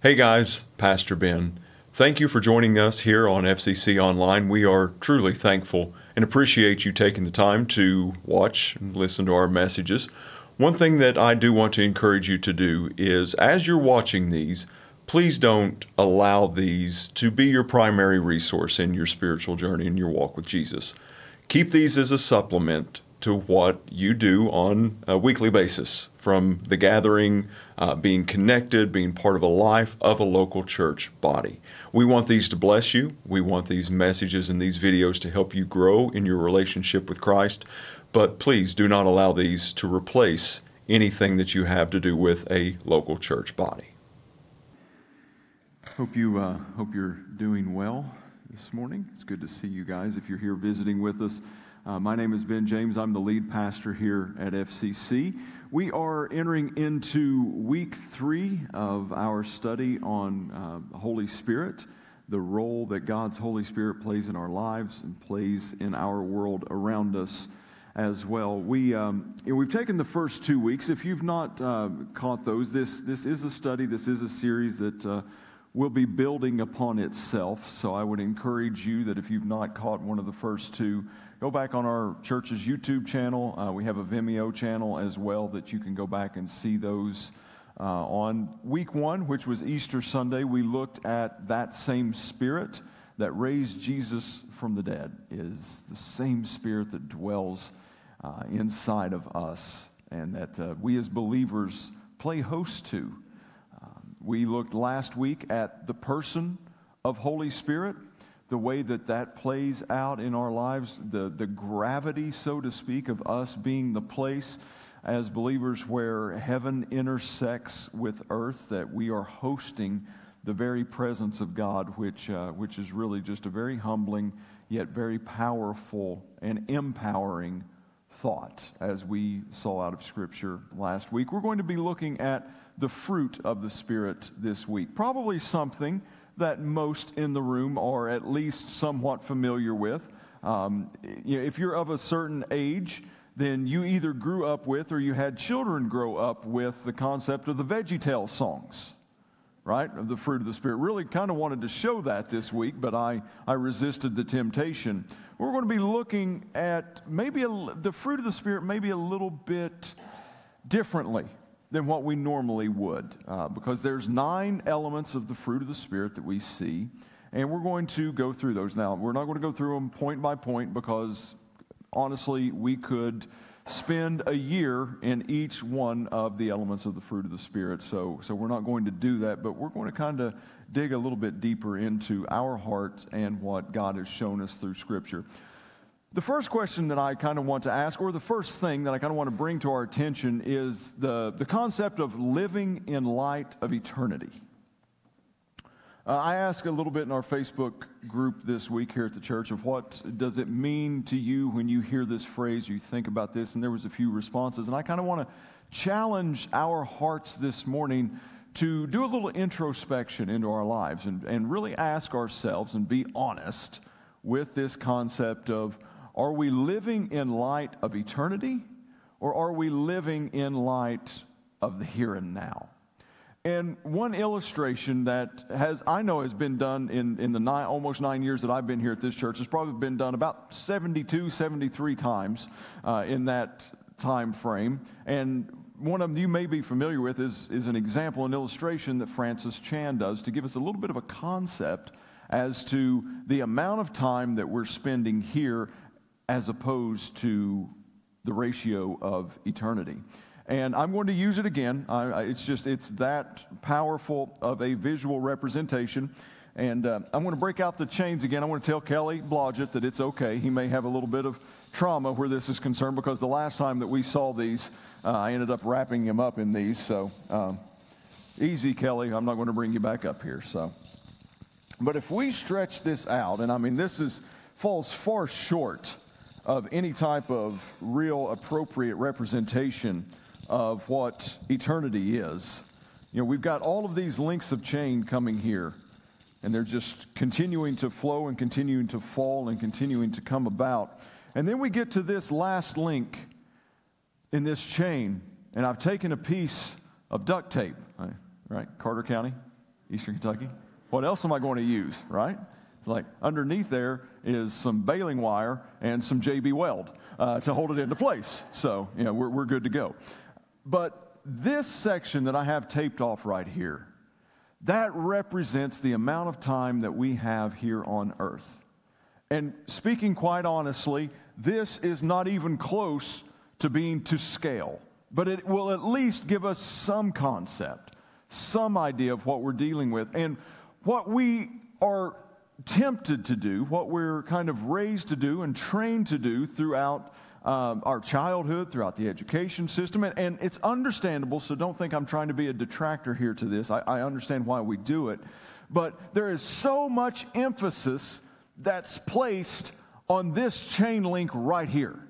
Hey guys, Pastor Ben. Thank you for joining us here on FCC Online. We are truly thankful and appreciate you taking the time to watch and listen to our messages. One thing that I do want to encourage you to do is as you're watching these, please don't allow these to be your primary resource in your spiritual journey and your walk with Jesus. Keep these as a supplement to what you do on a weekly basis from the gathering, uh, being connected, being part of a life of a local church body. We want these to bless you. We want these messages and these videos to help you grow in your relationship with Christ. But please do not allow these to replace anything that you have to do with a local church body. Hope you uh, hope you're doing well this morning. It's good to see you guys. If you're here visiting with us, uh, my name is Ben James. I'm the lead pastor here at FCC. We are entering into week three of our study on uh, Holy Spirit, the role that God's Holy Spirit plays in our lives and plays in our world around us as well. We, um, we've taken the first two weeks. If you've not uh, caught those, this, this is a study, this is a series that uh, will be building upon itself. So I would encourage you that if you've not caught one of the first two, go back on our church's YouTube channel. Uh, we have a Vimeo channel as well that you can go back and see those. Uh, on week one, which was Easter Sunday, we looked at that same spirit that raised Jesus from the dead, is the same spirit that dwells uh, inside of us and that uh, we as believers play host to. Um, we looked last week at the person of Holy Spirit the way that that plays out in our lives, the, the gravity, so to speak, of us being the place as believers where heaven intersects with earth, that we are hosting the very presence of God, which, uh, which is really just a very humbling yet very powerful and empowering thought, as we saw out of Scripture last week. We're going to be looking at the fruit of the Spirit this week. Probably something that most in the room are at least somewhat familiar with. Um, you know, if you're of a certain age, then you either grew up with or you had children grow up with the concept of the VeggieTale songs, right? Of the fruit of the Spirit. Really kind of wanted to show that this week, but I, I resisted the temptation. We're going to be looking at maybe a, the fruit of the Spirit maybe a little bit differently than what we normally would uh, because there's nine elements of the fruit of the spirit that we see and we're going to go through those. Now we're not going to go through them point by point because honestly we could spend a year in each one of the elements of the fruit of the spirit so so we're not going to do that but we're going to kind of dig a little bit deeper into our heart and what god has shown us through scripture the first question that I kind of want to ask, or the first thing that I kind of want to bring to our attention, is the, the concept of living in light of eternity. Uh, I asked a little bit in our Facebook group this week here at the church of what does it mean to you when you hear this phrase, you think about this, and there was a few responses. And I kind of want to challenge our hearts this morning to do a little introspection into our lives and, and really ask ourselves and be honest with this concept of are we living in light of eternity or are we living in light of the here and now? And one illustration that has, I know, has been done in, in the nine, almost nine years that I've been here at this church, has probably been done about 72, 73 times uh, in that time frame. And one of them you may be familiar with is, is an example, an illustration that Francis Chan does to give us a little bit of a concept as to the amount of time that we're spending here as opposed to the ratio of eternity. And I'm going to use it again. I, it's just, it's that powerful of a visual representation. And uh, I'm going to break out the chains again. I want to tell Kelly Blodgett that it's okay. He may have a little bit of trauma where this is concerned because the last time that we saw these, uh, I ended up wrapping him up in these. So um, easy, Kelly. I'm not going to bring you back up here. So, but if we stretch this out, and I mean, this is falls far short of any type of real appropriate representation of what eternity is. You know, we've got all of these links of chain coming here, and they're just continuing to flow and continuing to fall and continuing to come about. And then we get to this last link in this chain, and I've taken a piece of duct tape, right? Carter County? Eastern Kentucky. What else am I going to use, right? Like underneath there is some baling wire and some JB Weld uh, to hold it into place. So, you know, we're, we're good to go. But this section that I have taped off right here, that represents the amount of time that we have here on earth. And speaking quite honestly, this is not even close to being to scale, but it will at least give us some concept, some idea of what we're dealing with. And what we are tempted to do, what we're kind of raised to do and trained to do throughout um, our childhood, throughout the education system. And, and, it's understandable, so don't think I'm trying to be a detractor here to this. I, I understand why we do it. But there is so much emphasis that's placed on this chain link right here.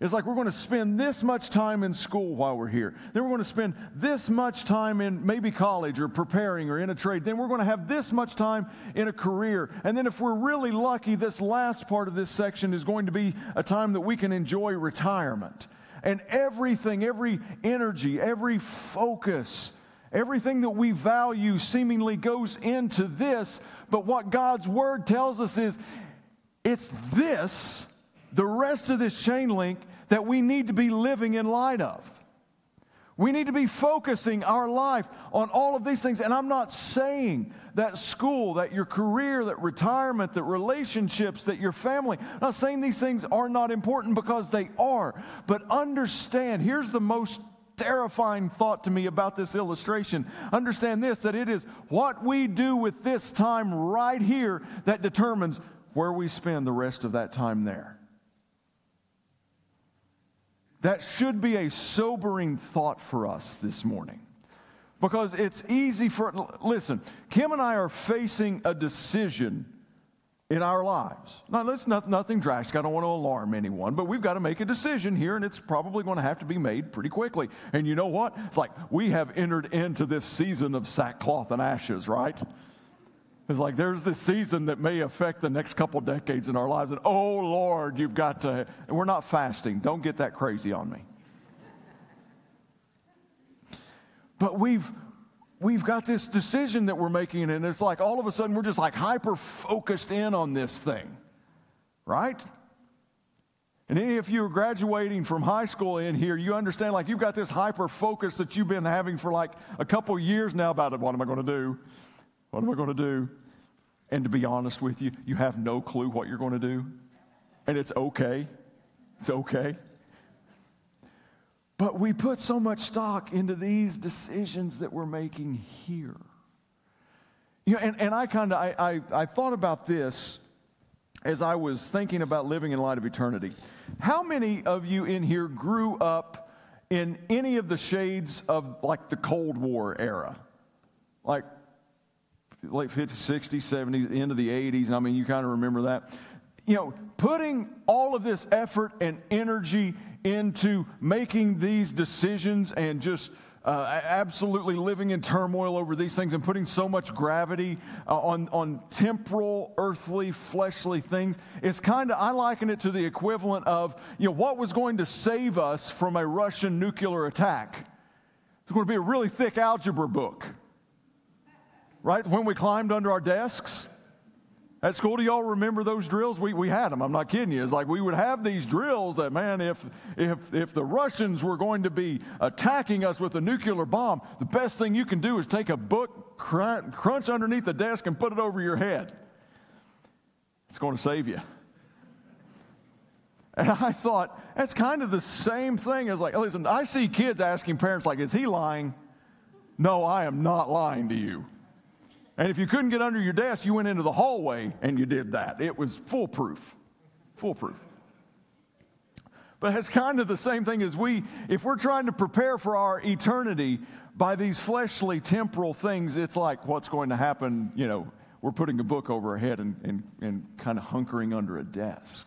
It's like we're going to spend this much time in school while we're here. Then we're going to spend this much time in maybe college or preparing or in a trade. Then we're going to have this much time in a career. And then if we're really lucky, this last part of this section is going to be a time that we can enjoy retirement. And everything, every energy, every focus, everything that we value seemingly goes into this. But what God's word tells us is it's this, the rest of this chain link that we need to be living in light of. We need to be focusing our life on all of these things. And I'm not saying that school, that your career, that retirement, that relationships, that your family, I'm not saying these things are not important because they are. But understand here's the most terrifying thought to me about this illustration. Understand this that it is what we do with this time right here that determines where we spend the rest of that time there. That should be a sobering thought for us this morning. Because it's easy for, listen, Kim and I are facing a decision in our lives. Now, that's not, nothing drastic. I don't want to alarm anyone, but we've got to make a decision here, and it's probably going to have to be made pretty quickly. And you know what? It's like we have entered into this season of sackcloth and ashes, right? It's like there's this season that may affect the next couple decades in our lives. And oh, Lord, you've got to. We're not fasting. Don't get that crazy on me. But we've we've got this decision that we're making, and it's like all of a sudden we're just like hyper focused in on this thing, right? And any of you are graduating from high school in here, you understand like you've got this hyper focus that you've been having for like a couple years now about it. What am I going to do? What am I going to do? And to be honest with you, you have no clue what you're going to do. And it's okay. It's okay. But we put so much stock into these decisions that we're making here. You know, and, and I kind of I, I, I thought about this as I was thinking about living in light of eternity. How many of you in here grew up in any of the shades of like the Cold War era? Like late 50s, 60s, 70s, into the 80s. I mean, you kind of remember that. You know, putting all of this effort and energy into making these decisions and just uh, absolutely living in turmoil over these things and putting so much gravity uh, on, on temporal, earthly, fleshly things. It's kind of, I liken it to the equivalent of, you know, what was going to save us from a Russian nuclear attack? It's going to be a really thick algebra book right? When we climbed under our desks at school, do y'all remember those drills? We, we had them. I'm not kidding you. It's like we would have these drills that, man, if, if, if the Russians were going to be attacking us with a nuclear bomb, the best thing you can do is take a book, crunch underneath the desk, and put it over your head. It's going to save you. And I thought, that's kind of the same thing as like, listen, I see kids asking parents, like, is he lying? No, I am not lying to you. And if you couldn't get under your desk, you went into the hallway and you did that. It was foolproof. Foolproof. But it's kind of the same thing as we, if we're trying to prepare for our eternity by these fleshly, temporal things, it's like what's going to happen, you know, we're putting a book over our head and, and, and kind of hunkering under a desk.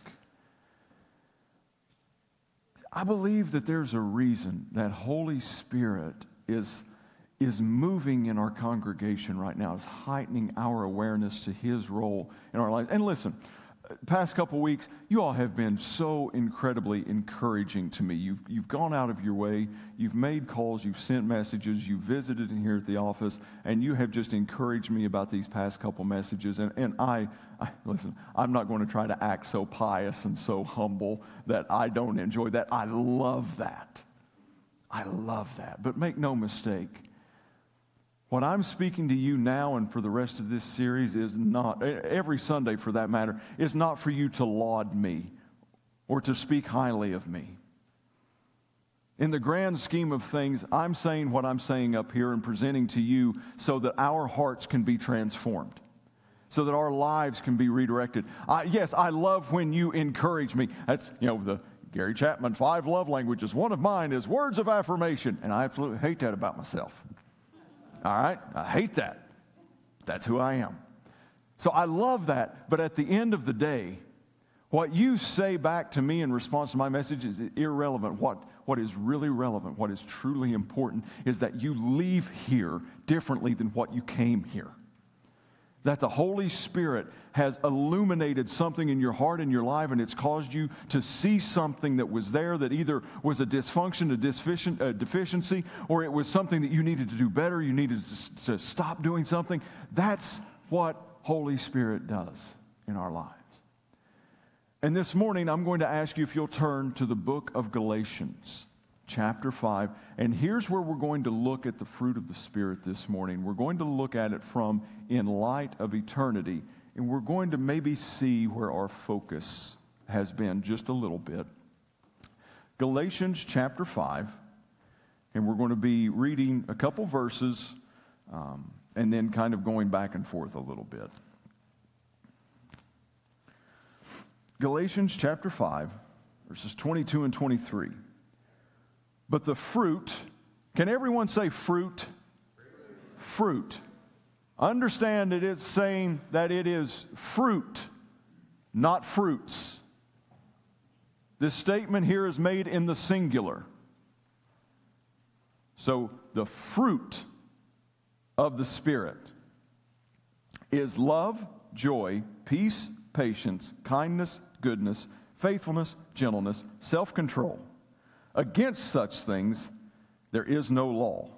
I believe that there's a reason that Holy Spirit is is moving in our congregation right now, is heightening our awareness to his role in our lives. And listen, past couple weeks, you all have been so incredibly encouraging to me. You've, you've gone out of your way, you've made calls, you've sent messages, you've visited in here at the office, and you have just encouraged me about these past couple messages. And, and I, I, listen, I'm not going to try to act so pious and so humble that I don't enjoy that. I love that. I love that. But make no mistake, what I'm speaking to you now and for the rest of this series is not, every Sunday for that matter, is not for you to laud me or to speak highly of me. In the grand scheme of things, I'm saying what I'm saying up here and presenting to you so that our hearts can be transformed, so that our lives can be redirected. I, yes, I love when you encourage me. That's, you know, the Gary Chapman five love languages. One of mine is words of affirmation, and I absolutely hate that about myself. All right? I hate that. That's who I am. So I love that. But at the end of the day, what you say back to me in response to my message is irrelevant. What, what is really relevant, what is truly important, is that you leave here differently than what you came here that the Holy Spirit has illuminated something in your heart and your life, and it's caused you to see something that was there that either was a dysfunction, a, deficiency, or it was something that you needed to do better, you needed to stop doing something. That's what Holy Spirit does in our lives. And this morning, I'm going to ask you if you'll turn to the book of Galatians chapter 5. And here's where we're going to look at the fruit of the Spirit this morning. We're going to look at it from in light of eternity, and we're going to maybe see where our focus has been just a little bit. Galatians chapter 5, and we're going to be reading a couple verses um, and then kind of going back and forth a little bit. Galatians chapter 5, verses 22 and 23. But the fruit, can everyone say fruit? Fruit. Understand that it's saying that it is fruit, not fruits. This statement here is made in the singular. So the fruit of the Spirit is love, joy, peace, patience, kindness, goodness, faithfulness, gentleness, self control. Against such things, there is no law.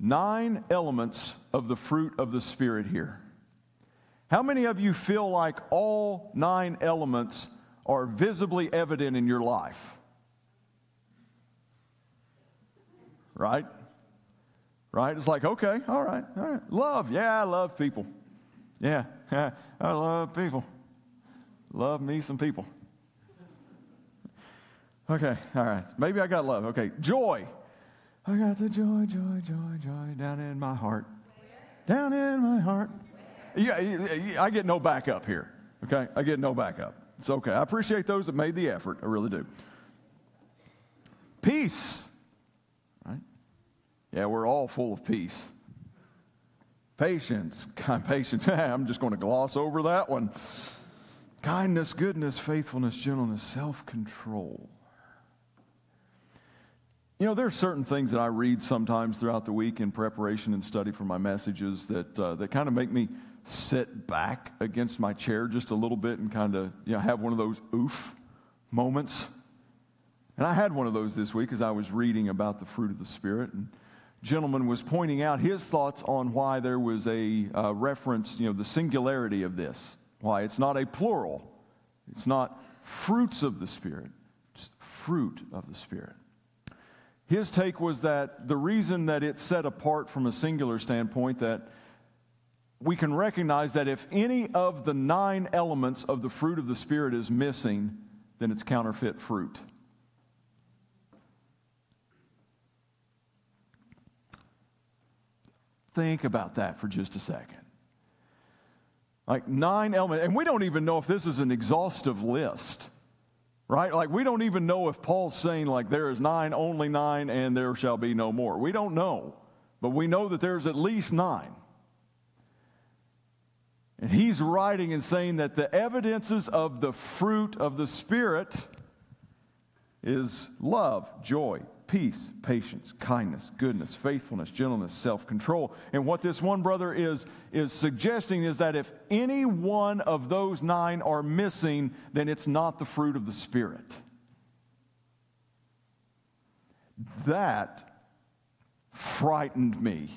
Nine elements of the fruit of the Spirit here. How many of you feel like all nine elements are visibly evident in your life? Right? Right? It's like, okay, all right, all right. Love, yeah, I love people. Yeah, I love people. Love me some people. Okay, all right. Maybe I got love. Okay, joy. I got the joy, joy, joy, joy down in my heart. Down in my heart. Yeah, I get no backup here. Okay, I get no backup. It's okay. I appreciate those that made the effort. I really do. Peace. Right? Yeah, we're all full of peace. Patience. Kind Patience. I'm just going to gloss over that one. Kindness, goodness, faithfulness, gentleness, self control. You know, there are certain things that I read sometimes throughout the week in preparation and study for my messages that, uh, that kind of make me sit back against my chair just a little bit and kind of you know, have one of those oof moments. And I had one of those this week as I was reading about the fruit of the Spirit. And gentleman was pointing out his thoughts on why there was a uh, reference, you know, the singularity of this, why it's not a plural, it's not fruits of the Spirit, it's fruit of the Spirit. His take was that the reason that it's set apart from a singular standpoint that we can recognize that if any of the nine elements of the fruit of the Spirit is missing, then it's counterfeit fruit. Think about that for just a second. Like nine elements, and we don't even know if this is an exhaustive list right? Like, we don't even know if Paul's saying, like, there is nine, only nine, and there shall be no more. We don't know, but we know that there's at least nine. And he's writing and saying that the evidences of the fruit of the Spirit is love, joy, peace, patience, kindness, goodness, faithfulness, gentleness, self control. And what this one brother is, is suggesting is that if any one of those nine are missing, then it's not the fruit of the Spirit. That frightened me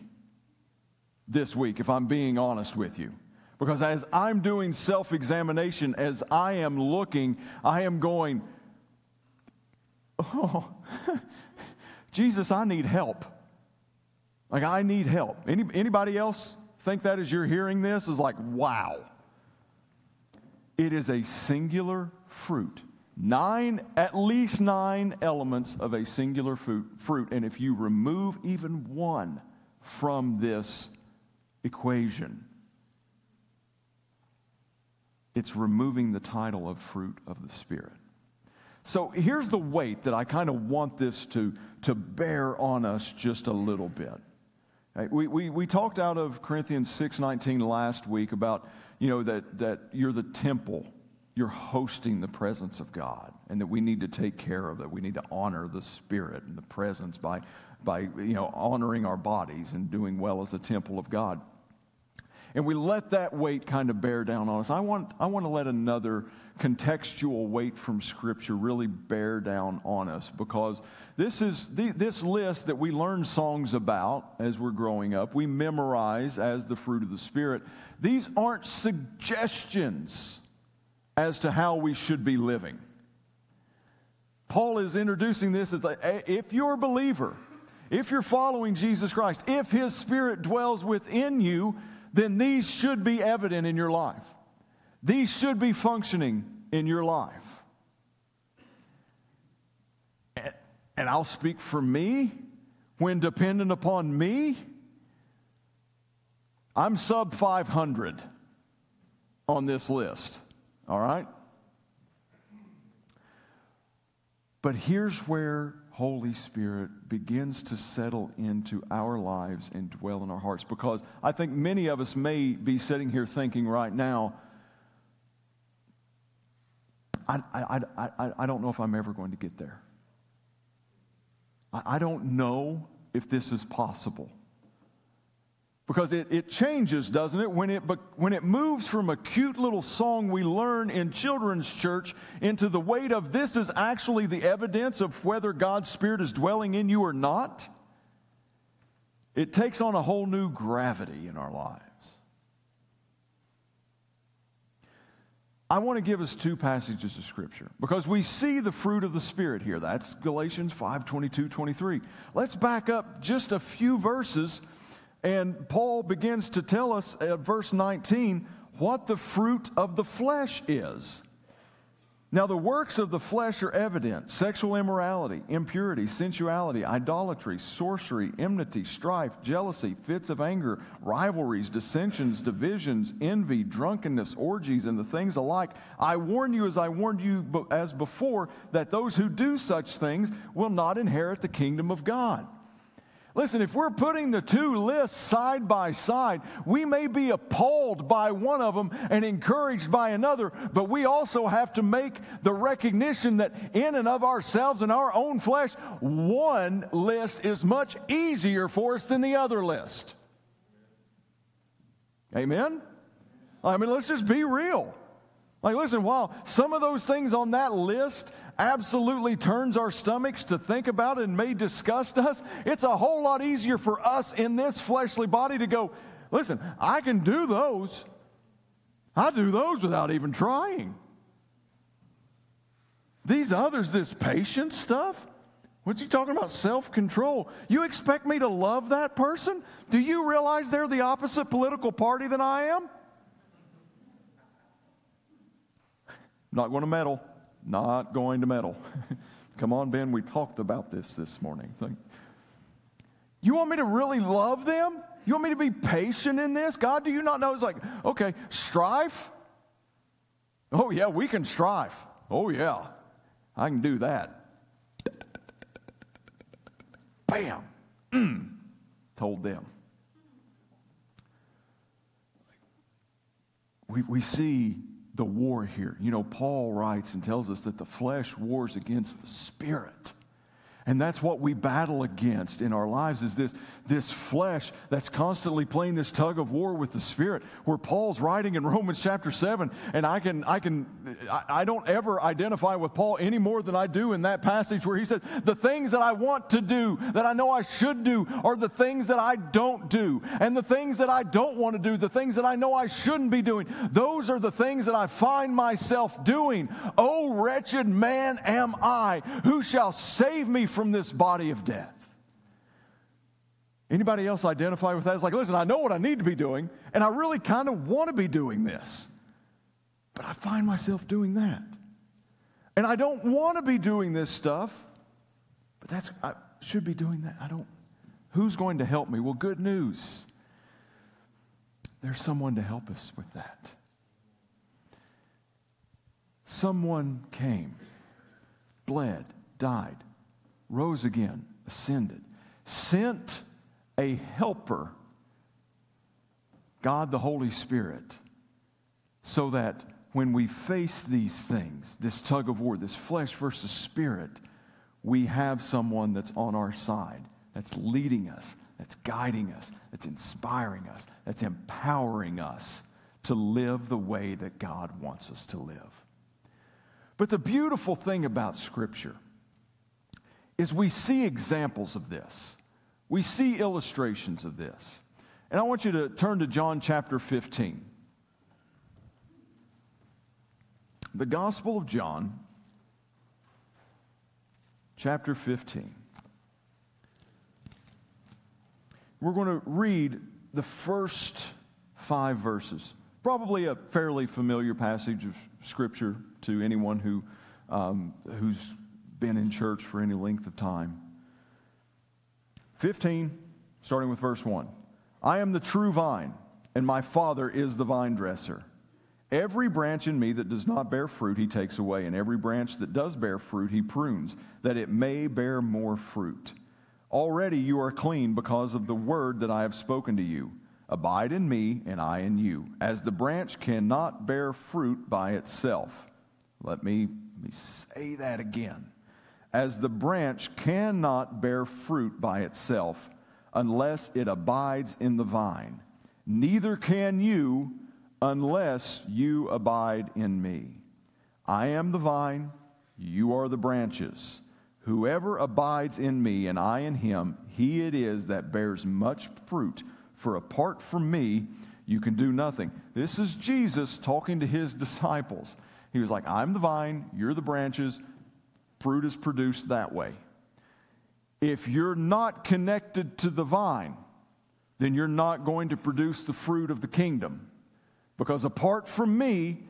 this week, if I'm being honest with you. Because as I'm doing self examination, as I am looking, I am going, oh, Jesus, I need help. Like, I need help. Any, anybody else think that as you're hearing this is like, wow. It is a singular fruit. Nine, at least nine elements of a singular fruit, fruit. And if you remove even one from this equation, it's removing the title of fruit of the Spirit. So here's the weight that I kind of want this to, to bear on us just a little bit. We, we, we talked out of Corinthians 6.19 last week about, you know, that, that you're the temple. You're hosting the presence of God and that we need to take care of that. We need to honor the Spirit and the presence by, by you know, honoring our bodies and doing well as a temple of God. And we let that weight kind of bear down on us. I want, I want to let another contextual weight from Scripture really bear down on us because this is the, this list that we learn songs about as we're growing up, we memorize as the fruit of the Spirit. These aren't suggestions as to how we should be living. Paul is introducing this as if you're a believer, if you're following Jesus Christ, if His Spirit dwells within you, then these should be evident in your life. These should be functioning in your life. And I'll speak for me when dependent upon me. I'm sub 500 on this list, all right? But here's where Holy Spirit begins to settle into our lives and dwell in our hearts because I think many of us may be sitting here thinking right now, I, I, I, I don't know if I'm ever going to get there. I, I don't know if this is possible. Because it, it changes, doesn't it? When it, when it moves from a cute little song we learn in children's church into the weight of this is actually the evidence of whether God's Spirit is dwelling in you or not, it takes on a whole new gravity in our lives. I want to give us two passages of scripture because we see the fruit of the spirit here. That's Galatians 5 22, 23. Let's back up just a few verses, and Paul begins to tell us at verse 19 what the fruit of the flesh is. Now, the works of the flesh are evident sexual immorality, impurity, sensuality, idolatry, sorcery, enmity, strife, jealousy, fits of anger, rivalries, dissensions, divisions, envy, drunkenness, orgies, and the things alike. I warn you, as I warned you as before, that those who do such things will not inherit the kingdom of God. Listen, if we're putting the two lists side by side, we may be appalled by one of them and encouraged by another, but we also have to make the recognition that in and of ourselves and our own flesh, one list is much easier for us than the other list. Amen? I mean, let's just be real. Like, listen, while some of those things on that list absolutely turns our stomachs to think about and may disgust us, it's a whole lot easier for us in this fleshly body to go, listen, I can do those. I do those without even trying. These others, this patience stuff, what's he talking about? Self control. You expect me to love that person? Do you realize they're the opposite political party than I am? Not going to meddle. Not going to meddle. Come on, Ben, we talked about this this morning. Like, you want me to really love them? You want me to be patient in this? God, do you not know? It's like, okay, strife? Oh, yeah, we can strive. Oh, yeah, I can do that. Bam! Mm, told them. We, we see the war here. You know, Paul writes and tells us that the flesh wars against the spirit. And that's what we battle against in our lives is this, this flesh that's constantly playing this tug of war with the spirit. Where Paul's writing in Romans chapter 7, and I can I can I, don't ever identify with Paul any more than I do in that passage where he says, The things that I want to do, that I know I should do, are the things that I don't do. And the things that I don't want to do, the things that I know I shouldn't be doing, those are the things that I find myself doing. Oh wretched man am I, who shall save me from this body of death. Anybody else identify with that? It's like, listen, I know what I need to be doing, and I really kind of want to be doing this, but I find myself doing that. And I don't want to be doing this stuff, but that's, I should be doing that. I don't, who's going to help me? Well, good news. There's someone to help us with that. Someone came, bled, died, rose again, ascended, sent a helper, God the Holy Spirit, so that when we face these things, this tug of war, this flesh versus spirit, we have someone that's on our side, that's leading us, that's guiding us, that's inspiring us, that's empowering us to live the way that God wants us to live. But the beautiful thing about Scripture is we see examples of this. We see illustrations of this. And I want you to turn to John chapter 15. The Gospel of John, chapter 15. We're going to read the first five verses. Probably a fairly familiar passage of Scripture to anyone who, um, who's been in church for any length of time. 15, starting with verse 1. I am the true vine, and my Father is the vine dresser. Every branch in me that does not bear fruit, he takes away, and every branch that does bear fruit, he prunes, that it may bear more fruit. Already you are clean because of the word that I have spoken to you. Abide in me, and I in you. As the branch cannot bear fruit by itself. Let me, let me say that again as the branch cannot bear fruit by itself unless it abides in the vine. Neither can you unless you abide in me. I am the vine, you are the branches. Whoever abides in me and I in him, he it is that bears much fruit. For apart from me, you can do nothing. This is Jesus talking to his disciples. He was like, I'm the vine, you're the branches fruit is produced that way. If you're not connected to the vine, then you're not going to produce the fruit of the kingdom. Because apart from me,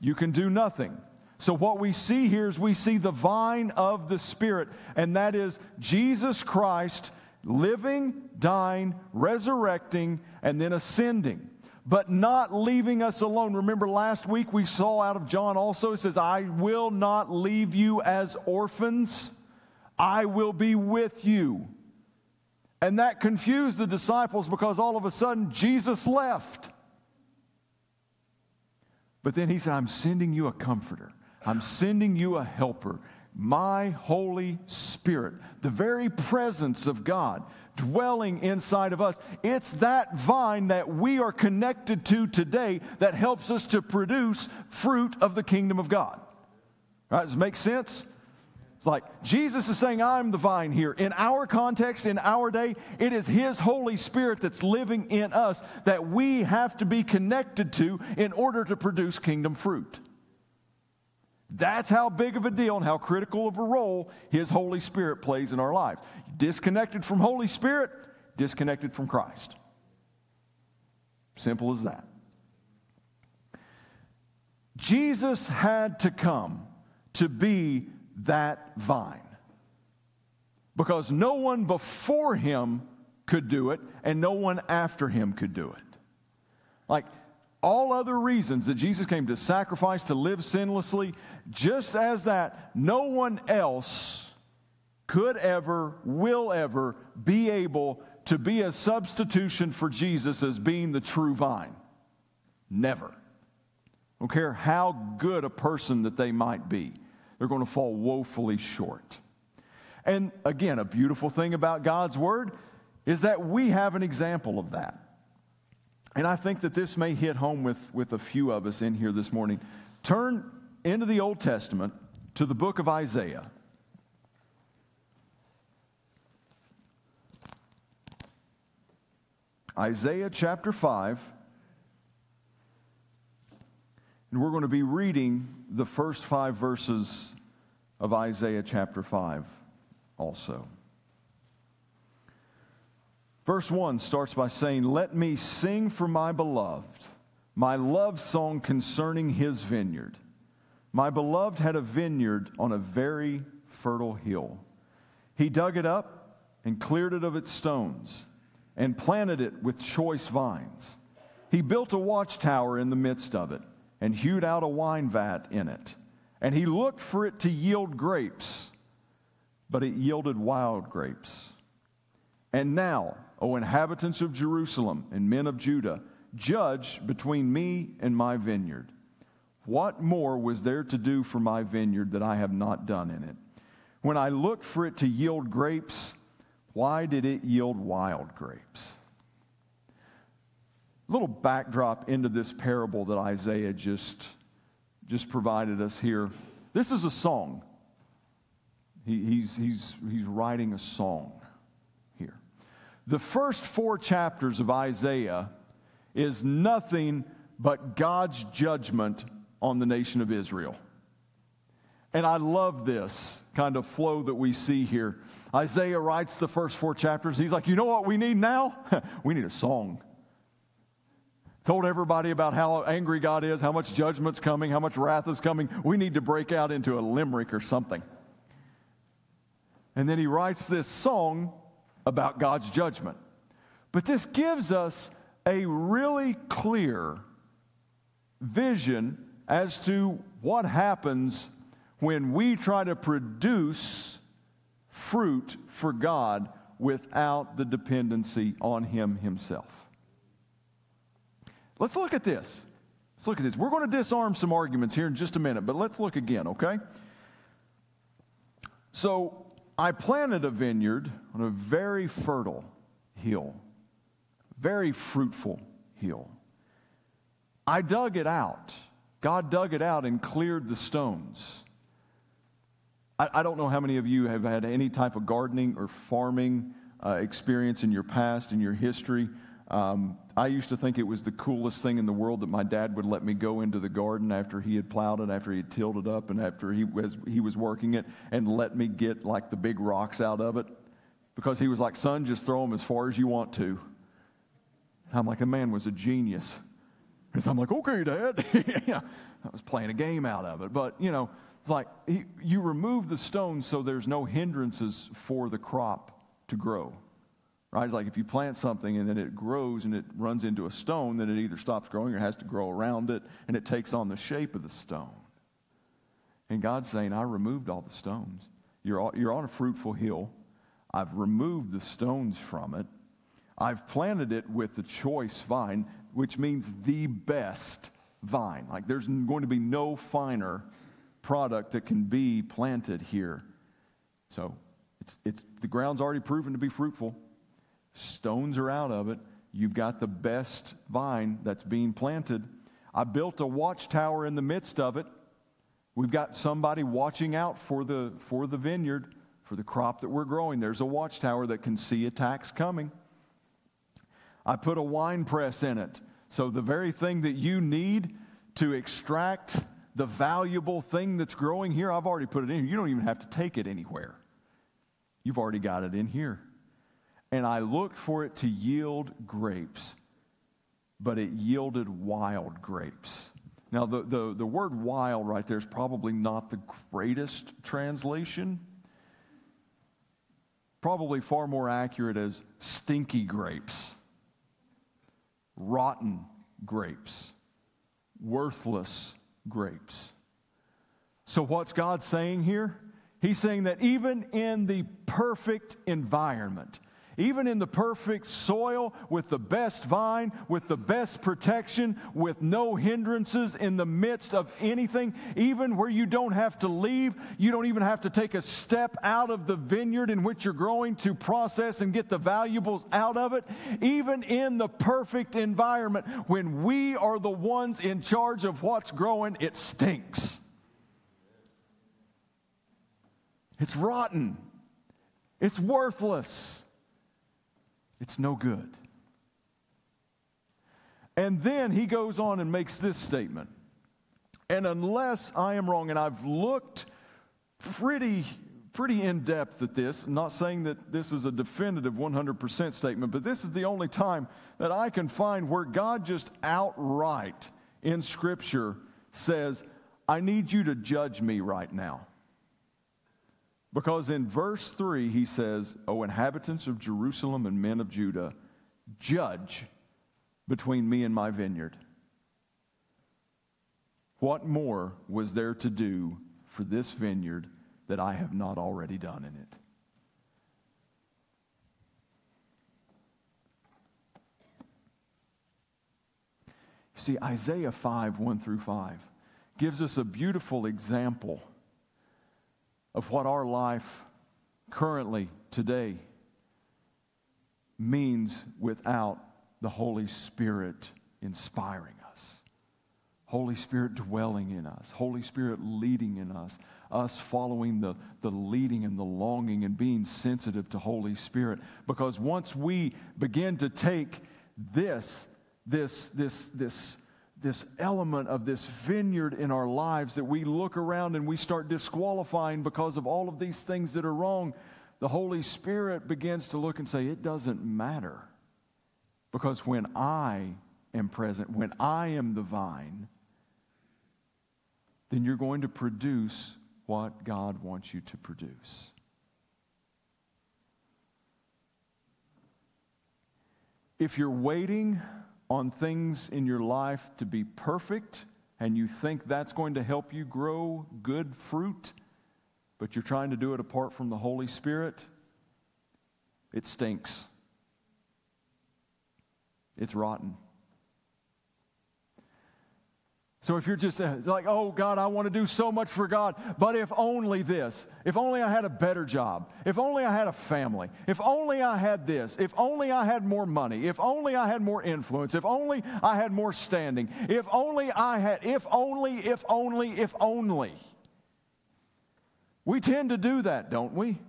you can do nothing. So, what we see here is we see the vine of the Spirit, and that is Jesus Christ living, dying, resurrecting, and then ascending but not leaving us alone. Remember last week we saw out of John also, it says, I will not leave you as orphans, I will be with you. And that confused the disciples because all of a sudden Jesus left. But then he said, I'm sending you a comforter. I'm sending you a helper, my Holy Spirit, the very presence of God dwelling inside of us. It's that vine that we are connected to today that helps us to produce fruit of the kingdom of God. Right, does it make sense? It's like Jesus is saying, I'm the vine here. In our context, in our day, it is His Holy Spirit that's living in us that we have to be connected to in order to produce kingdom fruit. That's how big of a deal and how critical of a role His Holy Spirit plays in our lives. Disconnected from Holy Spirit, disconnected from Christ. Simple as that. Jesus had to come to be that vine because no one before him could do it and no one after him could do it. Like, all other reasons that Jesus came to sacrifice, to live sinlessly, just as that, no one else could ever, will ever be able to be a substitution for Jesus as being the true vine. Never. Don't care how good a person that they might be, they're going to fall woefully short. And again, a beautiful thing about God's Word is that we have an example of that. And I think that this may hit home with, with a few of us in here this morning. Turn into the Old Testament to the book of Isaiah. Isaiah chapter 5. And we're going to be reading the first five verses of Isaiah chapter 5 also. Verse 1 starts by saying, Let me sing for my beloved, my love song concerning his vineyard. My beloved had a vineyard on a very fertile hill. He dug it up and cleared it of its stones and planted it with choice vines. He built a watchtower in the midst of it and hewed out a wine vat in it. And he looked for it to yield grapes, but it yielded wild grapes. And now, O inhabitants of Jerusalem and men of Judah, judge between me and my vineyard. What more was there to do for my vineyard that I have not done in it? When I looked for it to yield grapes, why did it yield wild grapes? Little backdrop into this parable that Isaiah just, just provided us here. This is a song. He, he's, he's, he's writing a song. The first four chapters of Isaiah is nothing but God's judgment on the nation of Israel. And I love this kind of flow that we see here. Isaiah writes the first four chapters. He's like, you know what we need now? we need a song. Told everybody about how angry God is, how much judgment's coming, how much wrath is coming. We need to break out into a limerick or something. And then he writes this song about God's judgment. But this gives us a really clear vision as to what happens when we try to produce fruit for God without the dependency on Him Himself. Let's look at this. Let's look at this. We're going to disarm some arguments here in just a minute, but let's look again, okay? So, I planted a vineyard on a very fertile hill, very fruitful hill. I dug it out. God dug it out and cleared the stones. I, I don't know how many of you have had any type of gardening or farming uh, experience in your past, in your history. Um, I used to think it was the coolest thing in the world that my dad would let me go into the garden after he had plowed it, after he had tilled it up, and after he was, he was working it, and let me get like the big rocks out of it. Because he was like, son, just throw them as far as you want to. I'm like, the man was a genius. Because I'm like, okay, Dad. yeah, I was playing a game out of it. But, you know, it's like he, you remove the stones so there's no hindrances for the crop to grow. Right? It's like if you plant something and then it grows and it runs into a stone, then it either stops growing or has to grow around it and it takes on the shape of the stone. And God's saying, I removed all the stones. You're, you're on a fruitful hill. I've removed the stones from it. I've planted it with the choice vine, which means the best vine. Like there's going to be no finer product that can be planted here. So it's, it's, the ground's already proven to be fruitful. Stones are out of it. You've got the best vine that's being planted. I built a watchtower in the midst of it. We've got somebody watching out for the, for the vineyard, for the crop that we're growing. There's a watchtower that can see attacks coming. I put a wine press in it. So the very thing that you need to extract the valuable thing that's growing here, I've already put it in. You don't even have to take it anywhere. You've already got it in here and I looked for it to yield grapes, but it yielded wild grapes. Now, the, the, the word wild right there is probably not the greatest translation. Probably far more accurate as stinky grapes, rotten grapes, worthless grapes. So, what's God saying here? He's saying that even in the perfect environment, even in the perfect soil, with the best vine, with the best protection, with no hindrances in the midst of anything, even where you don't have to leave, you don't even have to take a step out of the vineyard in which you're growing to process and get the valuables out of it, even in the perfect environment, when we are the ones in charge of what's growing, it stinks. It's rotten. It's worthless. It's no good. And then he goes on and makes this statement. And unless I am wrong, and I've looked pretty, pretty in depth at this, not saying that this is a definitive 100% statement, but this is the only time that I can find where God just outright in Scripture says, I need you to judge me right now. Because in verse 3, he says, O inhabitants of Jerusalem and men of Judah, judge between me and my vineyard. What more was there to do for this vineyard that I have not already done in it? See, Isaiah 5, 1 through 5, gives us a beautiful example of what our life currently, today, means without the Holy Spirit inspiring us. Holy Spirit dwelling in us, Holy Spirit leading in us, us following the, the leading and the longing and being sensitive to Holy Spirit. Because once we begin to take this, this, this, this this element of this vineyard in our lives that we look around and we start disqualifying because of all of these things that are wrong, the Holy Spirit begins to look and say, It doesn't matter. Because when I am present, when I am the vine, then you're going to produce what God wants you to produce. If you're waiting on things in your life to be perfect and you think that's going to help you grow good fruit, but you're trying to do it apart from the Holy Spirit, it stinks. It's rotten. So if you're just uh, like, oh God, I want to do so much for God, but if only this, if only I had a better job, if only I had a family, if only I had this, if only I had more money, if only I had more influence, if only I had more standing, if only I had, if only, if only, if only. We tend to do that, don't we?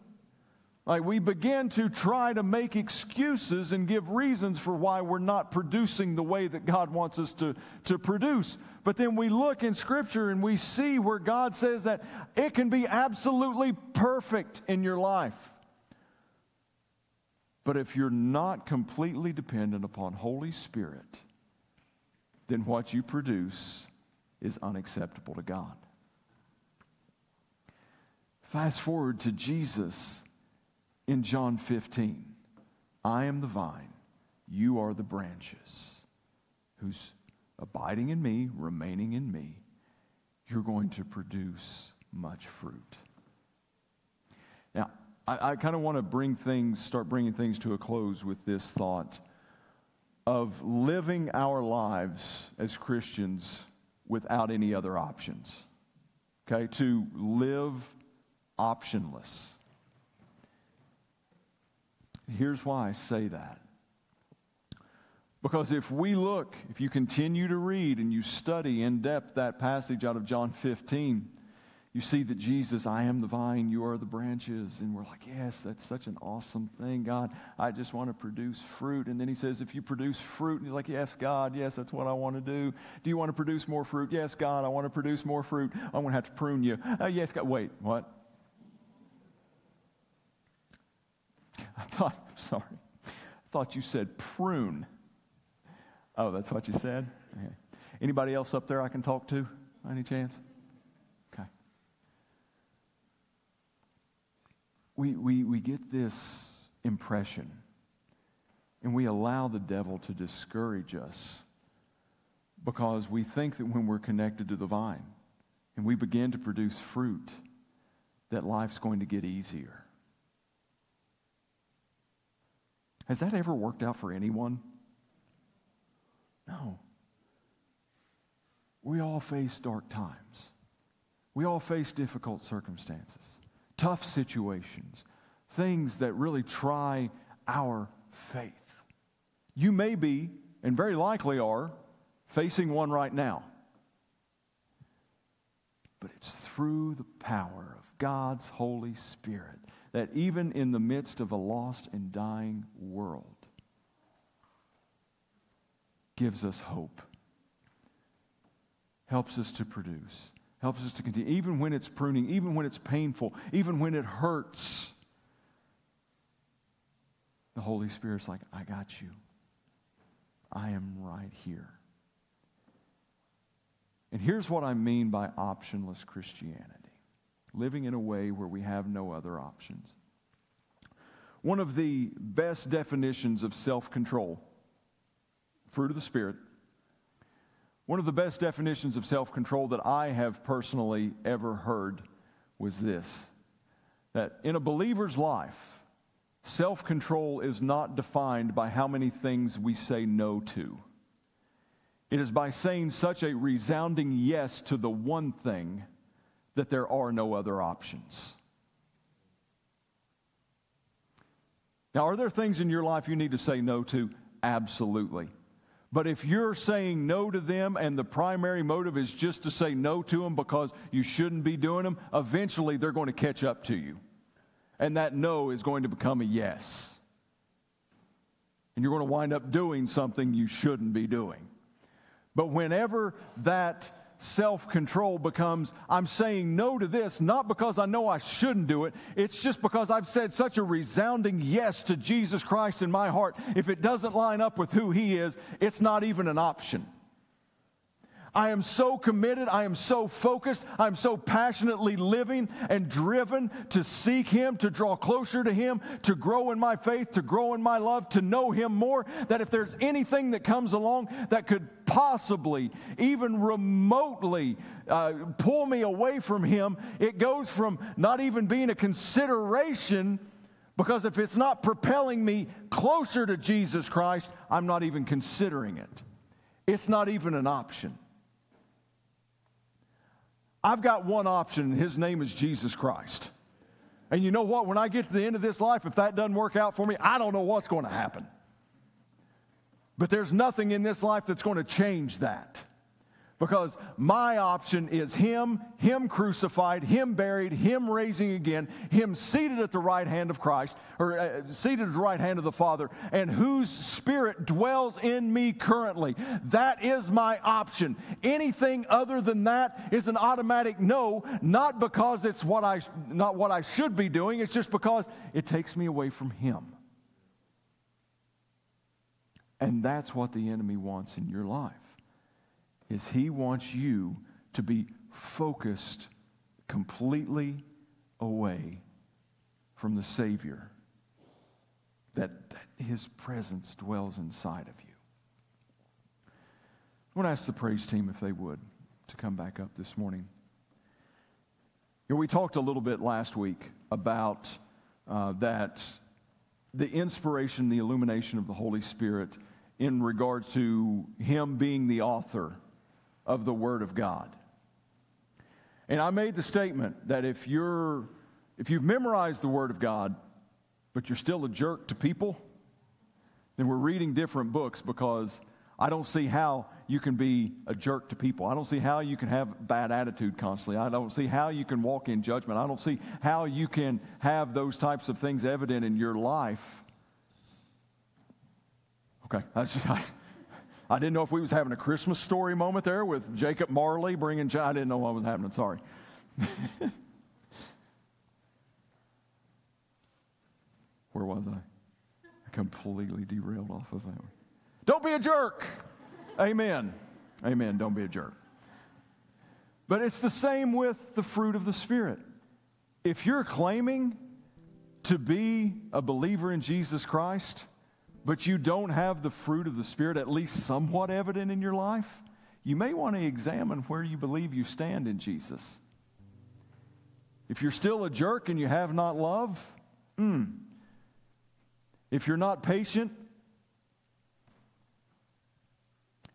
Like we begin to try to make excuses and give reasons for why we're not producing the way that God wants us to, to produce. But then we look in Scripture and we see where God says that it can be absolutely perfect in your life. But if you're not completely dependent upon Holy Spirit, then what you produce is unacceptable to God. Fast forward to Jesus in John 15. I am the vine, you are the branches, whose abiding in me, remaining in me, you're going to produce much fruit. Now, I, I kind of want to bring things, start bringing things to a close with this thought of living our lives as Christians without any other options. Okay, to live optionless. Here's why I say that. Because if we look, if you continue to read and you study in depth that passage out of John 15, you see that Jesus, I am the vine, you are the branches. And we're like, yes, that's such an awesome thing, God. I just want to produce fruit. And then he says, if you produce fruit, and he's like, yes, God, yes, that's what I want to do. Do you want to produce more fruit? Yes, God, I want to produce more fruit. I'm going to have to prune you. Uh, yes, God. Wait, what? I thought, sorry, I thought you said prune. Oh, that's what you said? Okay. Anybody else up there I can talk to? Any chance? Okay. We, we, we get this impression, and we allow the devil to discourage us because we think that when we're connected to the vine and we begin to produce fruit, that life's going to get easier. Has that ever worked out for anyone? No. We all face dark times. We all face difficult circumstances, tough situations, things that really try our faith. You may be, and very likely are, facing one right now. But it's through the power of God's Holy Spirit that even in the midst of a lost and dying world, gives us hope, helps us to produce, helps us to continue, even when it's pruning, even when it's painful, even when it hurts. The Holy Spirit's like, I got you. I am right here. And here's what I mean by optionless Christianity living in a way where we have no other options. One of the best definitions of self control, fruit of the Spirit, one of the best definitions of self control that I have personally ever heard was this that in a believer's life, self control is not defined by how many things we say no to. It is by saying such a resounding yes to the one thing that there are no other options. Now, are there things in your life you need to say no to? Absolutely. But if you're saying no to them and the primary motive is just to say no to them because you shouldn't be doing them, eventually they're going to catch up to you. And that no is going to become a yes. And you're going to wind up doing something you shouldn't be doing. But whenever that self control becomes I'm saying no to this, not because I know I shouldn't do it. It's just because I've said such a resounding yes to Jesus Christ in my heart. If it doesn't line up with who He is, it's not even an option. I am so committed. I am so focused. I'm so passionately living and driven to seek Him, to draw closer to Him, to grow in my faith, to grow in my love, to know Him more. That if there's anything that comes along that could possibly, even remotely, uh, pull me away from Him, it goes from not even being a consideration. Because if it's not propelling me closer to Jesus Christ, I'm not even considering it. It's not even an option. I've got one option, and his name is Jesus Christ. And you know what? When I get to the end of this life, if that doesn't work out for me, I don't know what's going to happen. But there's nothing in this life that's going to change that because my option is Him, Him crucified, Him buried, Him raising again, Him seated at the right hand of Christ, or uh, seated at the right hand of the Father, and whose Spirit dwells in me currently. That is my option. Anything other than that is an automatic no, not because it's what I, not what I should be doing, it's just because it takes me away from Him. And that's what the enemy wants in your life is he wants you to be focused completely away from the Savior, that, that his presence dwells inside of you. I want to ask the praise team if they would to come back up this morning. You know, we talked a little bit last week about uh, that the inspiration, the illumination of the Holy Spirit in regard to Him being the author of the Word of God. And I made the statement that if you're if you've memorized the Word of God, but you're still a jerk to people, then we're reading different books because I don't see how you can be a jerk to people. I don't see how you can have bad attitude constantly. I don't see how you can walk in judgment. I don't see how you can have those types of things evident in your life. Okay, I just, I, I didn't know if we was having a Christmas story moment there with Jacob Marley bringing. I didn't know what was happening. Sorry. Where was I? I completely derailed off of that. Don't be a jerk. Amen. Amen. Don't be a jerk. But it's the same with the fruit of the Spirit. If you're claiming to be a believer in Jesus Christ, but you don't have the fruit of the Spirit at least somewhat evident in your life, you may want to examine where you believe you stand in Jesus. If you're still a jerk and you have not love, hmm. If you're not patient,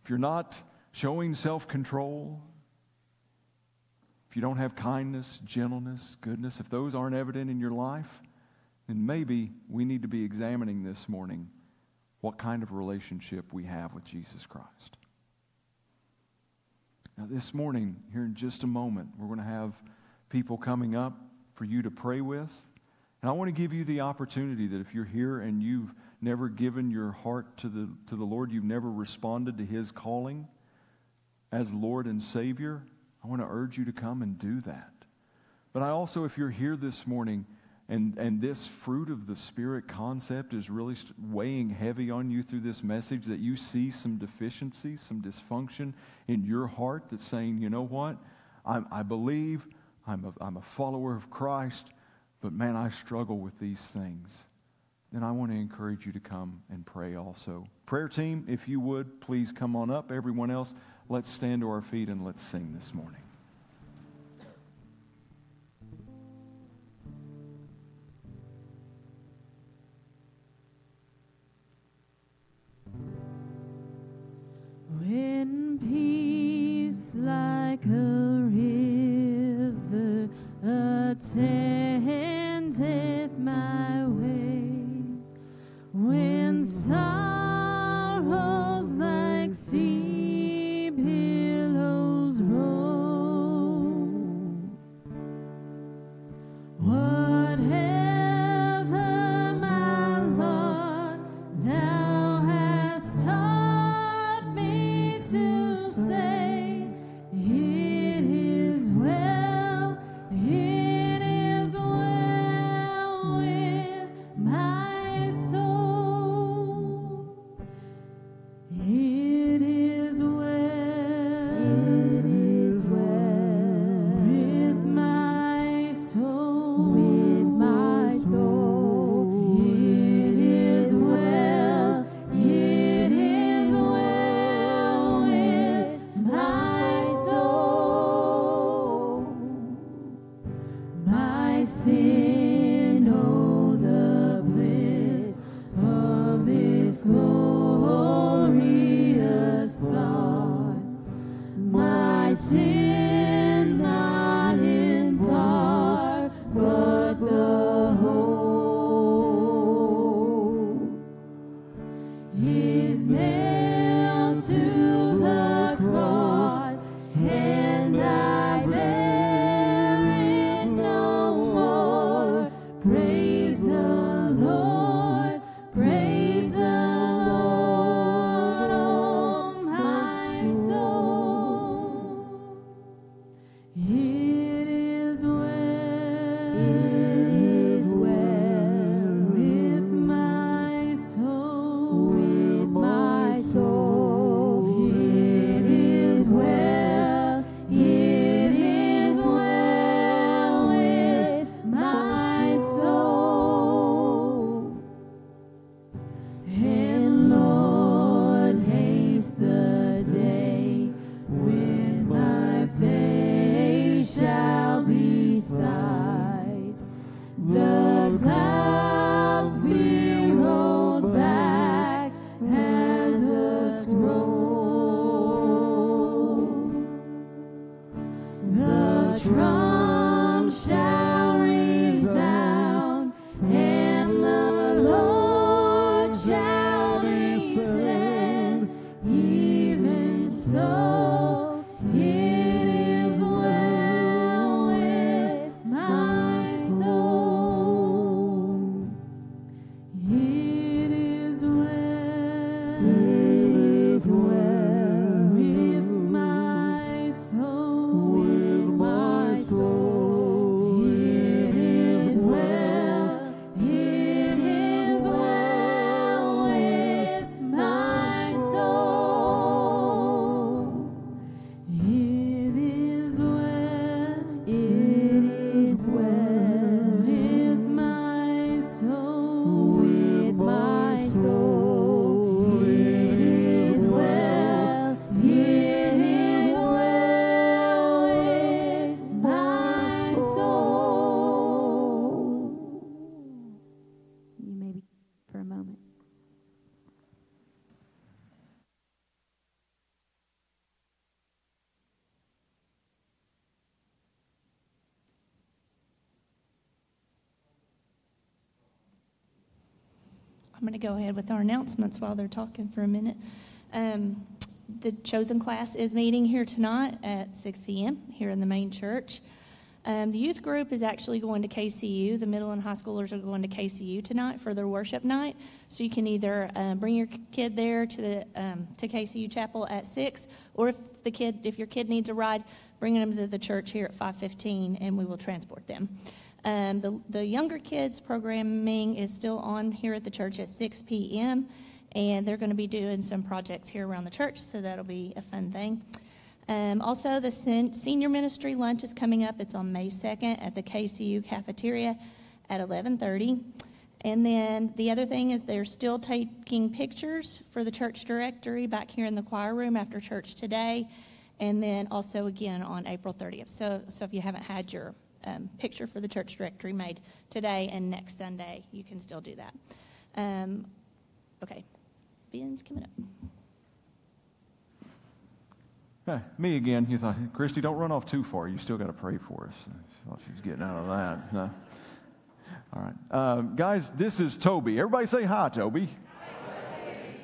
if you're not showing self control, if you don't have kindness, gentleness, goodness, if those aren't evident in your life, then maybe we need to be examining this morning what kind of relationship we have with Jesus Christ. Now, this morning, here in just a moment, we're going to have people coming up for you to pray with. And I want to give you the opportunity that if you're here and you've never given your heart to the, to the Lord, you've never responded to His calling as Lord and Savior, I want to urge you to come and do that. But I also, if you're here this morning and, and this fruit of the Spirit concept is really weighing heavy on you through this message, that you see some deficiencies, some dysfunction in your heart that's saying, you know what? I, I believe, I'm a, I'm a follower of Christ, but man, I struggle with these things. Then I want to encourage you to come and pray also. Prayer team, if you would, please come on up. Everyone else, let's stand to our feet and let's sing this morning. Sin, to go ahead with our announcements while they're talking for a minute. Um, the chosen class is meeting here tonight at 6 p.m. here in the main church. Um, the youth group is actually going to KCU. The middle and high schoolers are going to KCU tonight for their worship night. So you can either uh, bring your kid there to the um, to KCU Chapel at six, or if the kid if your kid needs a ride, bring them to the church here at 5:15, and we will transport them. Um, the the younger kids programming is still on here at the church at 6 p.m. And they're going to be doing some projects here around the church, so that'll be a fun thing. Um, also, the sen- senior ministry lunch is coming up. It's on May 2nd at the KCU cafeteria at 11:30. And then the other thing is they're still taking pictures for the church directory back here in the choir room after church today, and then also again on April 30th. So, so if you haven't had your um, picture for the church directory made today and next Sunday, you can still do that. Um, okay, Ben's coming up. Hey, me again. You thought, Christy, don't run off too far. You still got to pray for us. I thought she was getting out of that. No. All right. Um, guys, this is Toby. Everybody say hi, Toby.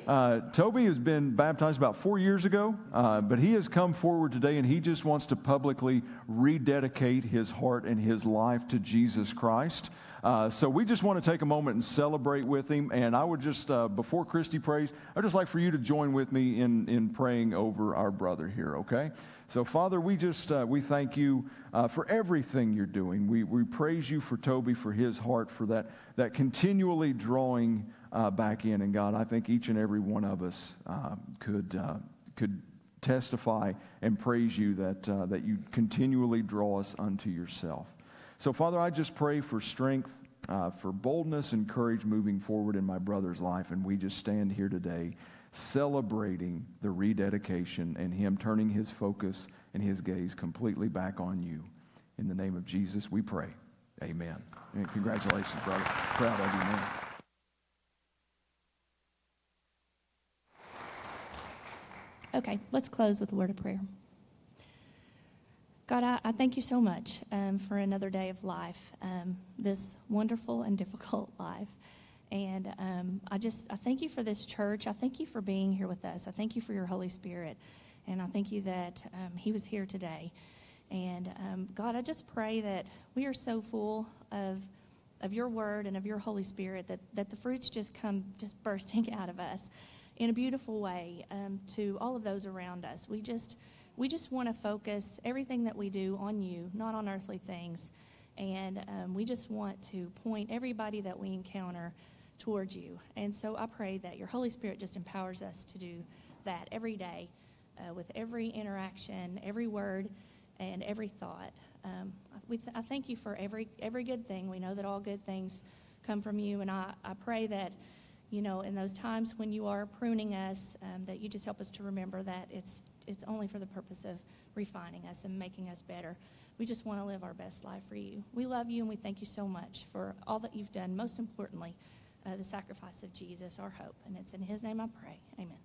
Uh, Toby has been baptized about four years ago, uh, but he has come forward today and he just wants to publicly rededicate his heart and his life to Jesus Christ. Uh, so we just want to take a moment and celebrate with him. And I would just, uh, before Christy prays, I'd just like for you to join with me in, in praying over our brother here, okay? So, Father, we just, uh, we thank you uh, for everything you're doing. We, we praise you for Toby, for his heart, for that, that continually drawing uh, back in. And God, I think each and every one of us uh, could, could testify and praise you that, that you continually draw us unto yourself. So, Father, I just pray for strength, uh, for boldness and courage moving forward in my brother's life. And we just stand here today celebrating the rededication and him turning his focus and his gaze completely back on you. In the name of Jesus, we pray. Amen. And congratulations, brother. Proud of you, man. Okay, let's close with a word of prayer. God, I, I thank you so much um, for another day of life, um, this wonderful and difficult life. And um, I just, I thank you for this church. I thank you for being here with us. I thank you for your Holy Spirit. And I thank you that um, He was here today. And um, God, I just pray that we are so full of, of your word and of your Holy Spirit that, that the fruits just come just bursting out of us in a beautiful way um, to all of those around us. We just, we just want to focus everything that we do on you, not on earthly things. And um, we just want to point everybody that we encounter towards you. And so I pray that your Holy Spirit just empowers us to do that every day uh, with every interaction, every word, and every thought. Um, th- I thank you for every, every good thing. We know that all good things come from you. And I, I pray that, you know, in those times when you are pruning us, um, that you just help us to remember that it's it's only for the purpose of refining us and making us better. We just want to live our best life for you. We love you and we thank you so much for all that you've done. Most importantly, uh, the sacrifice of Jesus, our hope. And it's in his name I pray. Amen.